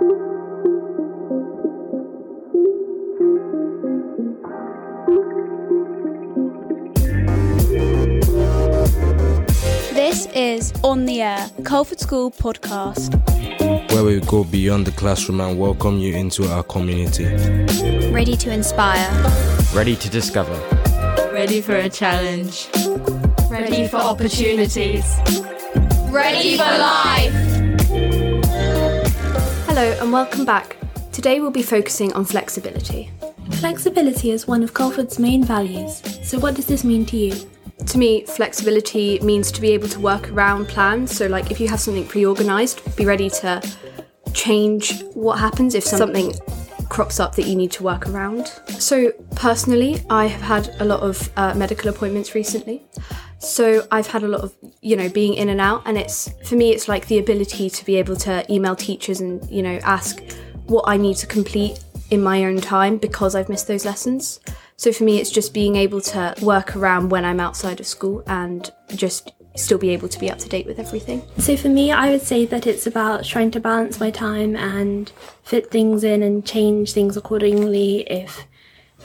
This is On the Air, Culford School podcast. where we go beyond the classroom and welcome you into our community. Ready to inspire. Ready to discover. Ready for a challenge. Ready for opportunities. Ready for life. Hello and welcome back. Today we'll be focusing on flexibility. Flexibility is one of Culford's main values. So, what does this mean to you? To me, flexibility means to be able to work around plans. So, like if you have something pre organised, be ready to change what happens if something crops up that you need to work around. So, personally, I have had a lot of uh, medical appointments recently. So, I've had a lot of, you know, being in and out. And it's, for me, it's like the ability to be able to email teachers and, you know, ask what I need to complete in my own time because I've missed those lessons. So for me, it's just being able to work around when I'm outside of school and just still be able to be up to date with everything. So, for me, I would say that it's about trying to balance my time and fit things in and change things accordingly if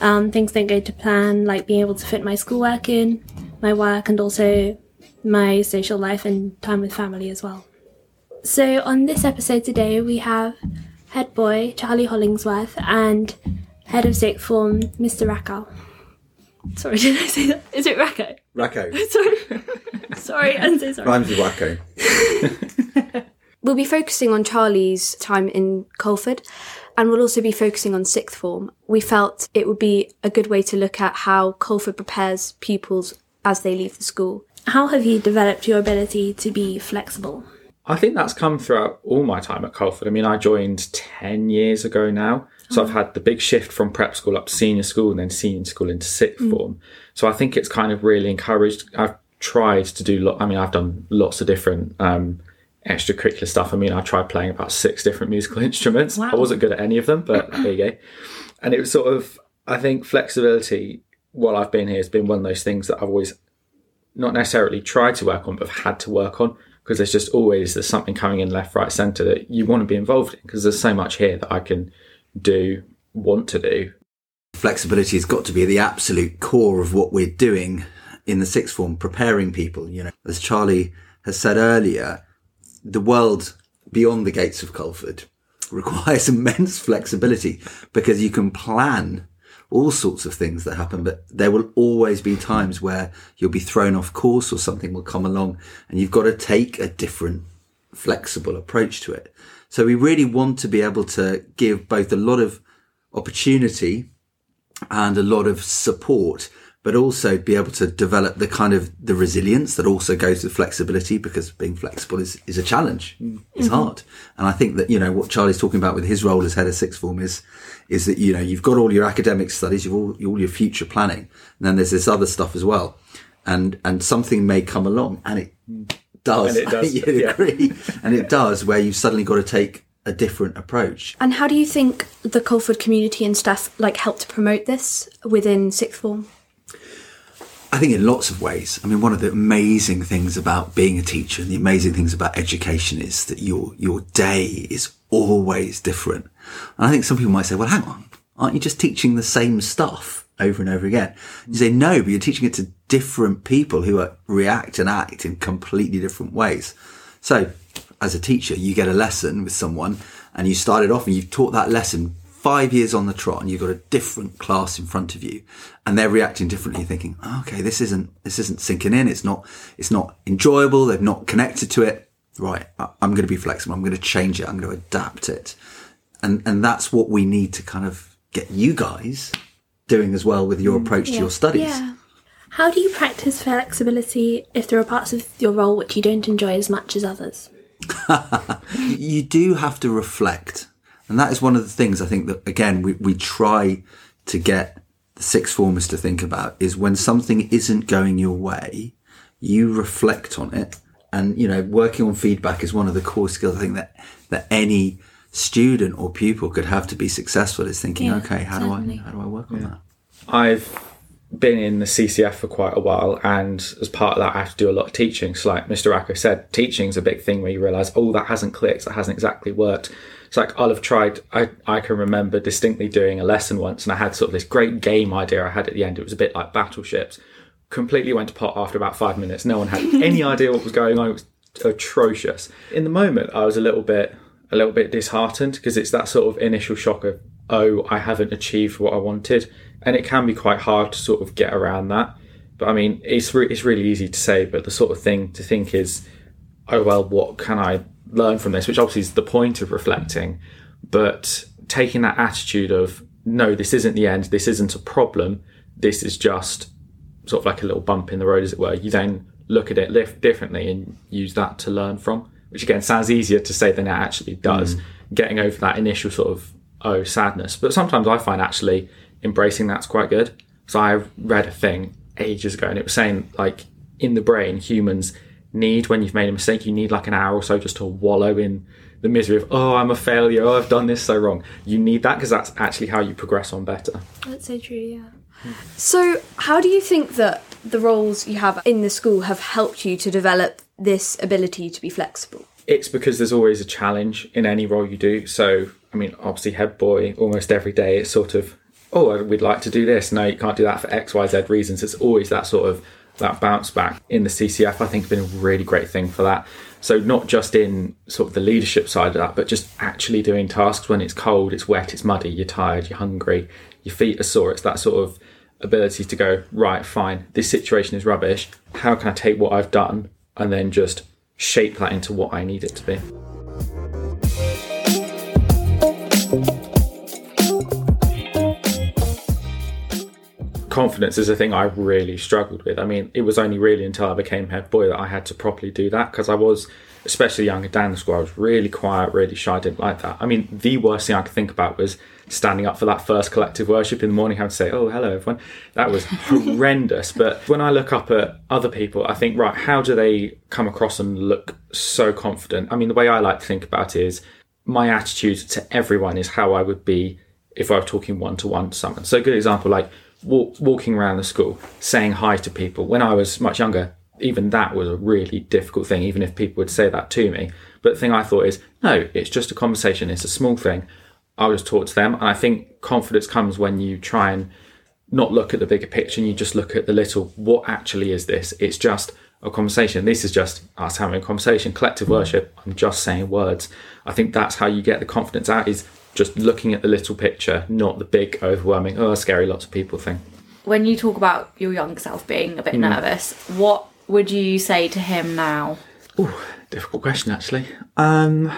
um, things don't go to plan, like being able to fit my schoolwork in, my work, and also my social life and time with family as well. So, on this episode today, we have head boy Charlie Hollingsworth and head of sixth form Mr. Rakow. Sorry, did I say that? Is it Rackowe? Rackowe. Sorry. sorry, I'm so sorry. Rhymes with wacko. We'll be focusing on Charlie's time in Culford and we'll also be focusing on sixth form. We felt it would be a good way to look at how Culford prepares pupils as they leave the school. How have you developed your ability to be flexible? I think that's come throughout all my time at Culford. I mean, I joined 10 years ago now. So I've had the big shift from prep school up to senior school and then senior school into sixth form. So I think it's kind of really encouraged. I've tried to do, lot. I mean, I've done lots of different um, extracurricular stuff. I mean, I tried playing about six different musical instruments. I wasn't good at any of them, but there you go. And it was sort of, I think flexibility while I've been here has been one of those things that I've always not necessarily tried to work on, but have had to work on because there's just always there's something coming in left, right, centre that you want to be involved in because there's so much here that I can do, want to do. Flexibility has got to be the absolute core of what we're doing in the sixth form, preparing people. You know, as Charlie has said earlier, the world beyond the gates of Culford requires immense flexibility because you can plan all sorts of things that happen, but there will always be times where you'll be thrown off course or something will come along and you've got to take a different flexible approach to it. So we really want to be able to give both a lot of opportunity and a lot of support, but also be able to develop the kind of the resilience that also goes with flexibility because being flexible is, is a challenge. It's mm-hmm. hard. And I think that, you know, what Charlie's talking about with his role as head of sixth form is, is that, you know, you've got all your academic studies, you've all, all your future planning. And then there's this other stuff as well. And, and something may come along and it mm. Does. And it does, I you'd yeah. agree. and it does where you've suddenly got to take a different approach. And how do you think the Culford community and staff like help to promote this within sixth form? I think in lots of ways. I mean, one of the amazing things about being a teacher and the amazing things about education is that your your day is always different. And I think some people might say, "Well, hang on, aren't you just teaching the same stuff over and over again?" You say, "No, but you're teaching it to different people who are, react and act in completely different ways." So, as a teacher, you get a lesson with someone, and you started off and you've taught that lesson five years on the trot and you've got a different class in front of you. And they're reacting differently thinking "Oh, okay this isn't this isn't sinking in. It's not it's not enjoyable. They've not connected to it. Right i'm going to be flexible. I'm going to change it. I'm going to adapt it. And and that's what we need to kind of get you guys doing as well with your mm, approach to your studies. Yeah. How do you practice flexibility if there are parts of your role which you don't enjoy as much as others? you do have to reflect. And that is one of the things I think that, again, we, we try to get the sixth formers to think about is when something isn't going your way, you reflect on it. And, you know, working on feedback is one of the core skills I think that, that any student or pupil could have to be successful is thinking, Yeah, okay, how certainly. do I, how do I work on that? I've been in the CCF for quite a while, and as part of that, I have to do a lot of teaching. So, like Mr. Rackowe said, teaching's a big thing where you realise, oh, that hasn't clicked, that hasn't exactly worked. It's like I'll have tried. I I can remember distinctly doing a lesson once, and I had sort of this great game idea I had at the end. It was a bit like battleships. Completely went to pot after about five minutes. No one had any idea what was going on. It was atrocious. In the moment, I was a little bit a little bit disheartened because it's that sort of initial shock of oh, I haven't achieved what I wanted, and it can be quite hard to sort of get around that. But I mean, it's re- it's really easy to say, but the sort of thing to think is, oh well, what can I learn from this? Which obviously is the point of reflecting, but taking that attitude of no, this isn't the end, this isn't a problem, this is just sort of like a little bump in the road, as it were. You then look at it lift differently and use that to learn from. Which again sounds easier to say than it actually does. Mm. Getting over that initial sort of oh sadness, but sometimes I find actually embracing that's quite good. So I read a thing ages ago, and it was saying like in the brain, humans need when you've made a mistake, you need like an hour or so just to wallow in the misery of oh I'm a failure, oh I've done this so wrong. You need that because that's actually how you progress on better. That's so true, yeah. So, how do you think that the roles you have in the school have helped you to develop this ability to be flexible? it's because there's always a challenge in any role you do. So, I mean, obviously, head boy, almost every day, it's sort of, oh, we'd like to do this. No, you can't do that for X, Y, Z reasons. It's always that sort of that bounce back in the CCF. I think has been a really great thing for that. So not just in sort of the leadership side of that, but just actually doing tasks when it's cold, it's wet, it's muddy, you're tired, you're hungry, your feet are sore. It's that sort of ability to go right, fine. This situation is rubbish. How can I take what I've done and then just shape that into what I need it to be. Confidence is a thing I really struggled with. I mean, it was only really until I became head boy that I had to properly do that because I was, especially younger down the school, I was really quiet, really shy, I didn't like that. I mean, the worst thing I could think about was standing up for that first collective worship in the morning, having to say, "Oh, hello, everyone." That was horrendous. But when I look up at other people, I think, right, how do they come across and look so confident? I mean, the way I like to think about it is my attitude to everyone is how I would be if I were talking one to one to someone. So, a good example, like walk, walking around the school, saying hi to people. When I was much younger, even that was a really difficult thing, even if people would say that to me. But the thing I thought is, no, it's just a conversation. It's a small thing. I'll just talk to them. And I think confidence comes when you try and not look at the bigger picture and you just look at the little, what actually is this? It's just a conversation. This is just us having a conversation, collective worship. I'm just saying words. I think that's how you get the confidence out is just looking at the little picture, not the big, overwhelming, oh, scary, lots of people thing. When you talk about your younger self being a bit nervous, what would you say to him now? Ooh, difficult question actually. Um,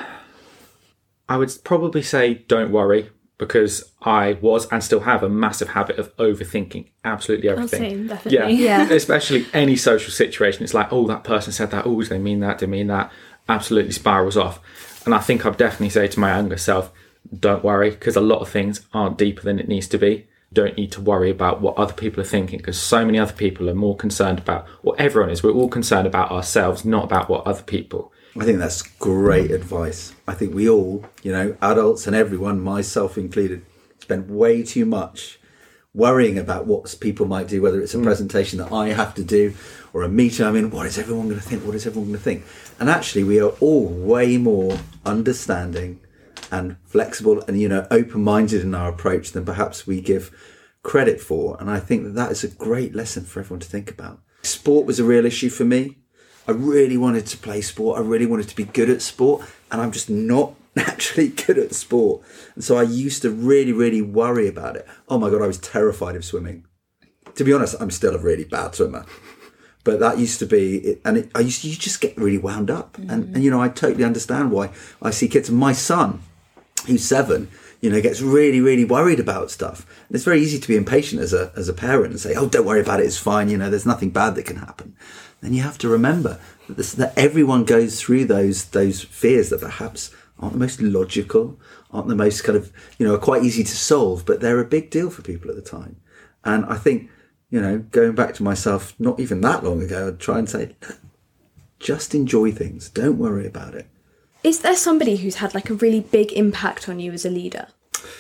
I would probably say don't worry because I was and still have a massive habit of overthinking absolutely Oh, everything. same, definitely. Yeah. Yeah. Especially any social situation. It's like, oh, that person said that. Oh, do they mean that? Do they mean that? Absolutely spirals off. And I think I'd definitely say to my younger self, don't worry, because a lot of things aren't deeper than it needs to be. Don't need to worry about what other people are thinking because so many other people are more concerned about what everyone is. We're all concerned about ourselves, not about what other people. I think that's great advice. I think we all, you know, adults and everyone, myself included, spend way too much worrying about what people might do, whether it's a mm. presentation that I have to do or a meeting. I mean, what is everyone going to think? What is everyone going to think? And actually, we are all way more understanding and flexible and, you know, open minded in our approach than perhaps we give credit for. And I think that that is a great lesson for everyone to think about. Sport was a real issue for me. I really wanted to play sport. I really wanted to be good at sport, and I'm just not naturally good at sport. And so I used to really, really worry about it. Oh my God, I was terrified of swimming. To be honest, I'm still a really bad swimmer. But that used to be, and it, I used to, you just get really wound up. And, mm-hmm. and, you know, I totally understand why I see kids. My son, who's seven, you know, gets really, really worried about stuff. And it's very easy to be impatient as a as a parent and say, "Oh, don't worry about it. It's fine. You know, there's nothing bad that can happen." Then you have to remember that, this, that everyone goes through those those fears that perhaps aren't the most logical, aren't the most kind of you know, are quite easy to solve, but they're a big deal for people at the time. And I think, you know, going back to myself, not even that long ago, I'd try and say, just enjoy things. Don't worry about it. Is there somebody who's had like a really big impact on you as a leader?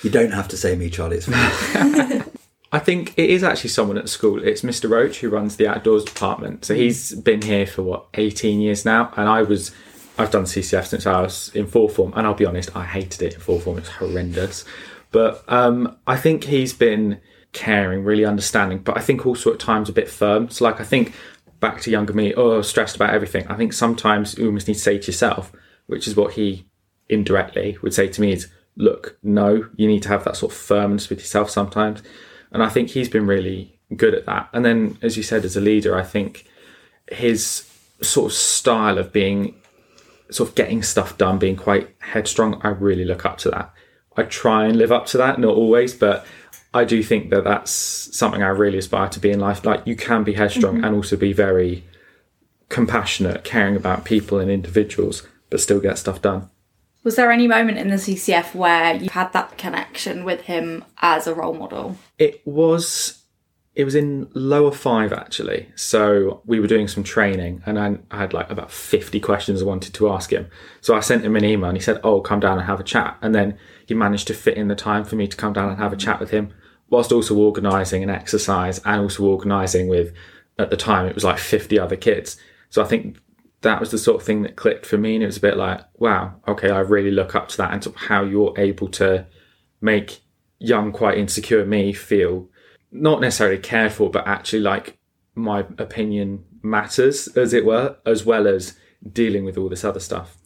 You don't have to say me, Charlie. It's fine. I think it is actually someone at school. It's Mr. Roach who runs the outdoors department. So he's been here for what, 18 years now. And I was I've done CCF since I was in fourth form, and I'll be honest, I hated it in fourth form. It's horrendous. But um, I think he's been caring, really understanding, but I think also at times a bit firm. So, like, I think back to younger me, oh, stressed about everything. I think sometimes you almost need to say to yourself, which is what he indirectly would say to me, is look, no, you need to have that sort of firmness with yourself sometimes. And I think he's been really good at that. And then, as you said, as a leader, I think his sort of style of being sort of getting stuff done, being quite headstrong, I really look up to that. I try and live up to that, not always, but I do think that that's something I really aspire to be in life. Like you can be headstrong mm-hmm. and also be very compassionate, caring about people and individuals, but still get stuff done. Was there any moment in the CCF where you had that connection with him as a role model? It was it was in lower five actually. So we were doing some training and I, I had like about 50 questions I wanted to ask him. So I sent him an email and he said, Oh, come down and have a chat. And then he managed to fit in the time for me to come down and have a chat with him, whilst also organising an exercise and also organising with, at the time, it was like 50 other kids. So I think that was the sort of thing that clicked for me. And it was a bit like, wow, okay, I really look up to that and how you're able to make young, quite insecure me feel not necessarily cared for, but actually like my opinion matters, as it were, as well as dealing with all this other stuff.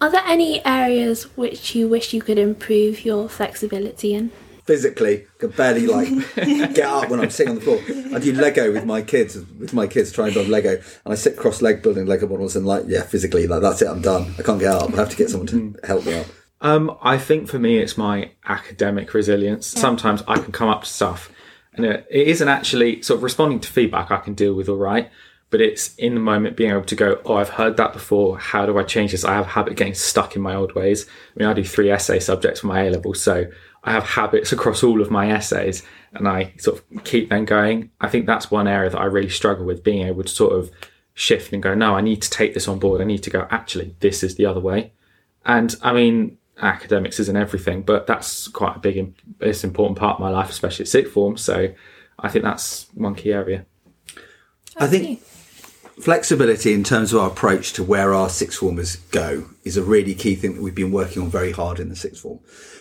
Are there any areas which you wish you could improve your flexibility in? Physically can barely like get up when I'm sitting on the floor. I do Lego with my kids, with my kids trying to build Lego, and I sit cross leg building Lego models, and like yeah, physically like that's it, I'm done. I can't get up. I have to get someone to help me up. Um, I think for me, it's my academic resilience. Sometimes I can come up to stuff, and it, it isn't actually sort of responding to feedback I can deal with all right, but it's in the moment being able to go, oh, I've heard that before. How do I change this? I have a habit of getting stuck in my old ways. I mean, I do three essay subjects for my A level, so I have habits across all of my essays, and I sort of keep them going. I think that's one area that I really struggle with, being able to sort of shift and go, no, I need to take this on board. I need to go, actually, this is the other way. And I mean, academics isn't everything, but that's quite a big, it's an important part of my life, especially at sixth form. So I think that's one key area. I think flexibility in terms of our approach to where our sixth formers go is a really key thing that we've been working on very hard in the sixth form.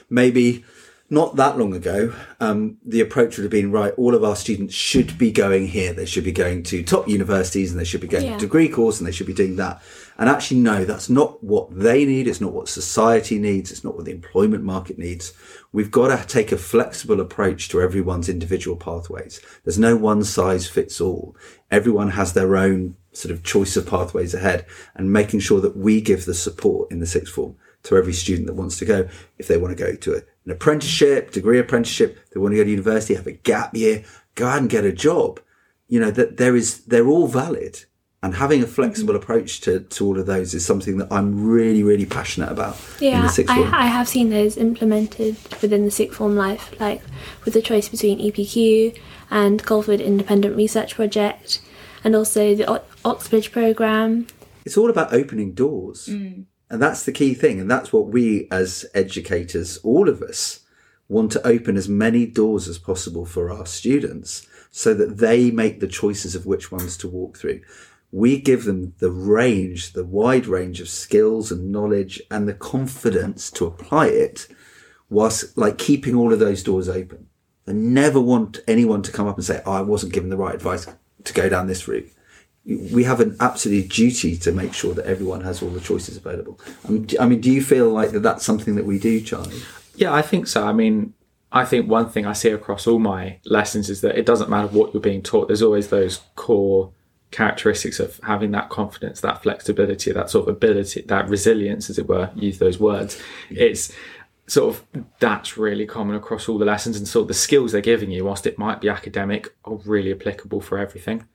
Maybe not that long ago, um, the approach would have been right. All of our students should be going here. They should be going to top universities, and they should be going Yeah. to degree course, and they should be doing that. And actually, no, that's not what they need. It's not what society needs. It's not what the employment market needs. We've got to take a flexible approach to everyone's individual pathways. There's no one size fits all. Everyone has their own sort of choice of pathways ahead, and making sure that we give the support in the sixth form to every student that wants to go. If they want to go to a, an apprenticeship, degree apprenticeship, they want to go to university, have a gap year, go out and get a job. You know, that there is, they're all valid. And having a mm-hmm. flexible approach to, to all of those is something that I'm really, really passionate about Yeah, the sixth form. I, I have seen those implemented within the sixth form life, like with the choice between EPQ and Culford Independent Research Project, and also the o- Oxbridge program. it's all about opening doors. Mm. And that's the key thing. And that's what we as educators, all of us, want to open as many doors as possible for our students so that they make the choices of which ones to walk through. We give them the range, the wide range of skills and knowledge and the confidence to apply it whilst like keeping all of those doors open. I never want anyone to come up and say, oh, I wasn't given the right advice to go down this route we have an absolute duty to make sure that everyone has all the choices available. Um, I mean, do- I mean, do you feel like that that's something that we do, Charlie? Yeah, I think so. I mean, I think one thing I see across all my lessons is that it doesn't matter what you're being taught, there's always those core characteristics of having that confidence, that flexibility, that sort of ability, that resilience, as it were, use those words. It's sort of that's really common across all the lessons and sort of the skills they're giving you, whilst it might be academic, are really applicable for everything.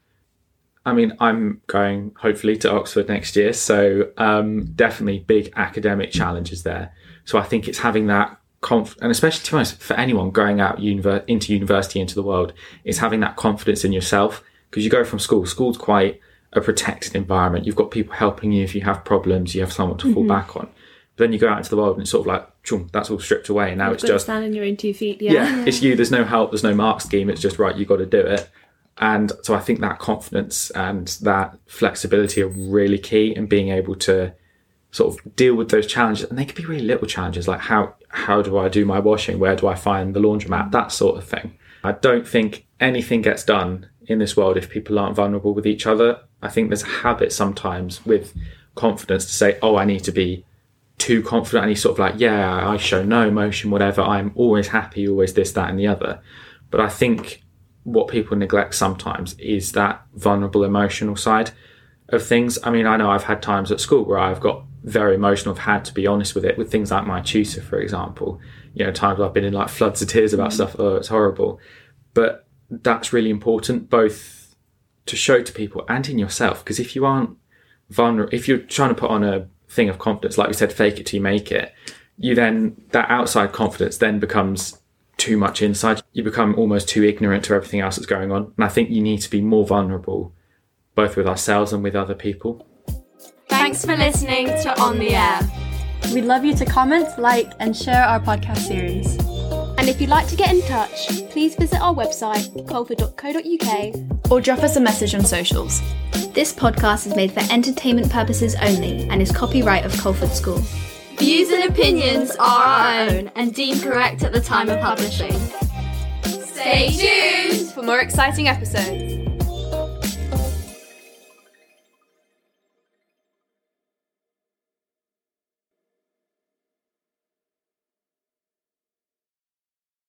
I mean, I'm going hopefully to Oxford next year, so um, definitely big academic challenges there. So I think it's having that conf, and especially to be honest, for anyone going out univer- into university into the world, it's having that confidence in yourself because you go from school. School's quite a protected environment. You've got people helping you if you have problems. You have someone to fall back on. But then you go out into the world and it's sort of like, chum, that's all stripped away. And now You've it's just standing your own two feet. Yeah. yeah, it's you. There's no help. There's no mark scheme. It's just right. You got to do it. And so I think that confidence and that flexibility are really key in being able to sort of deal with those challenges. And they could be really little challenges like how how do I do my washing? Where do I find the laundromat? That sort of thing. I don't think anything gets done in this world if people aren't vulnerable with each other. I think there's a habit sometimes with confidence to say oh I need to be too confident. And he's sort of like yeah I show no emotion whatever. I'm always happy always this that and the other. But I think what people neglect sometimes is that vulnerable emotional side of things. I mean, I know I've had times at school where I've got very emotional, I've had to be honest with it, with things like my tutor, for example. You know, times I've been in like floods of tears about mm. stuff, oh, it's horrible. But that's really important, both to show to people and in yourself, because if you aren't vulnerable, if you're trying to put on a thing of confidence, like we said, fake it till you make it, you then, that outside confidence then becomes too much inside. You become almost too ignorant to everything else that's going on. And I think you need to be more vulnerable, both with ourselves and with other people. Thanks for listening to On the Air. We'd love you to comment, like, and share our podcast series. And if you'd like to get in touch, please visit our website, culford.co.uk. Or drop us a message on socials. This podcast is made for entertainment purposes only and is copyright of Culford School. Views and opinions are our own and deemed correct at the time of publishing. Stay tuned For more exciting episodes.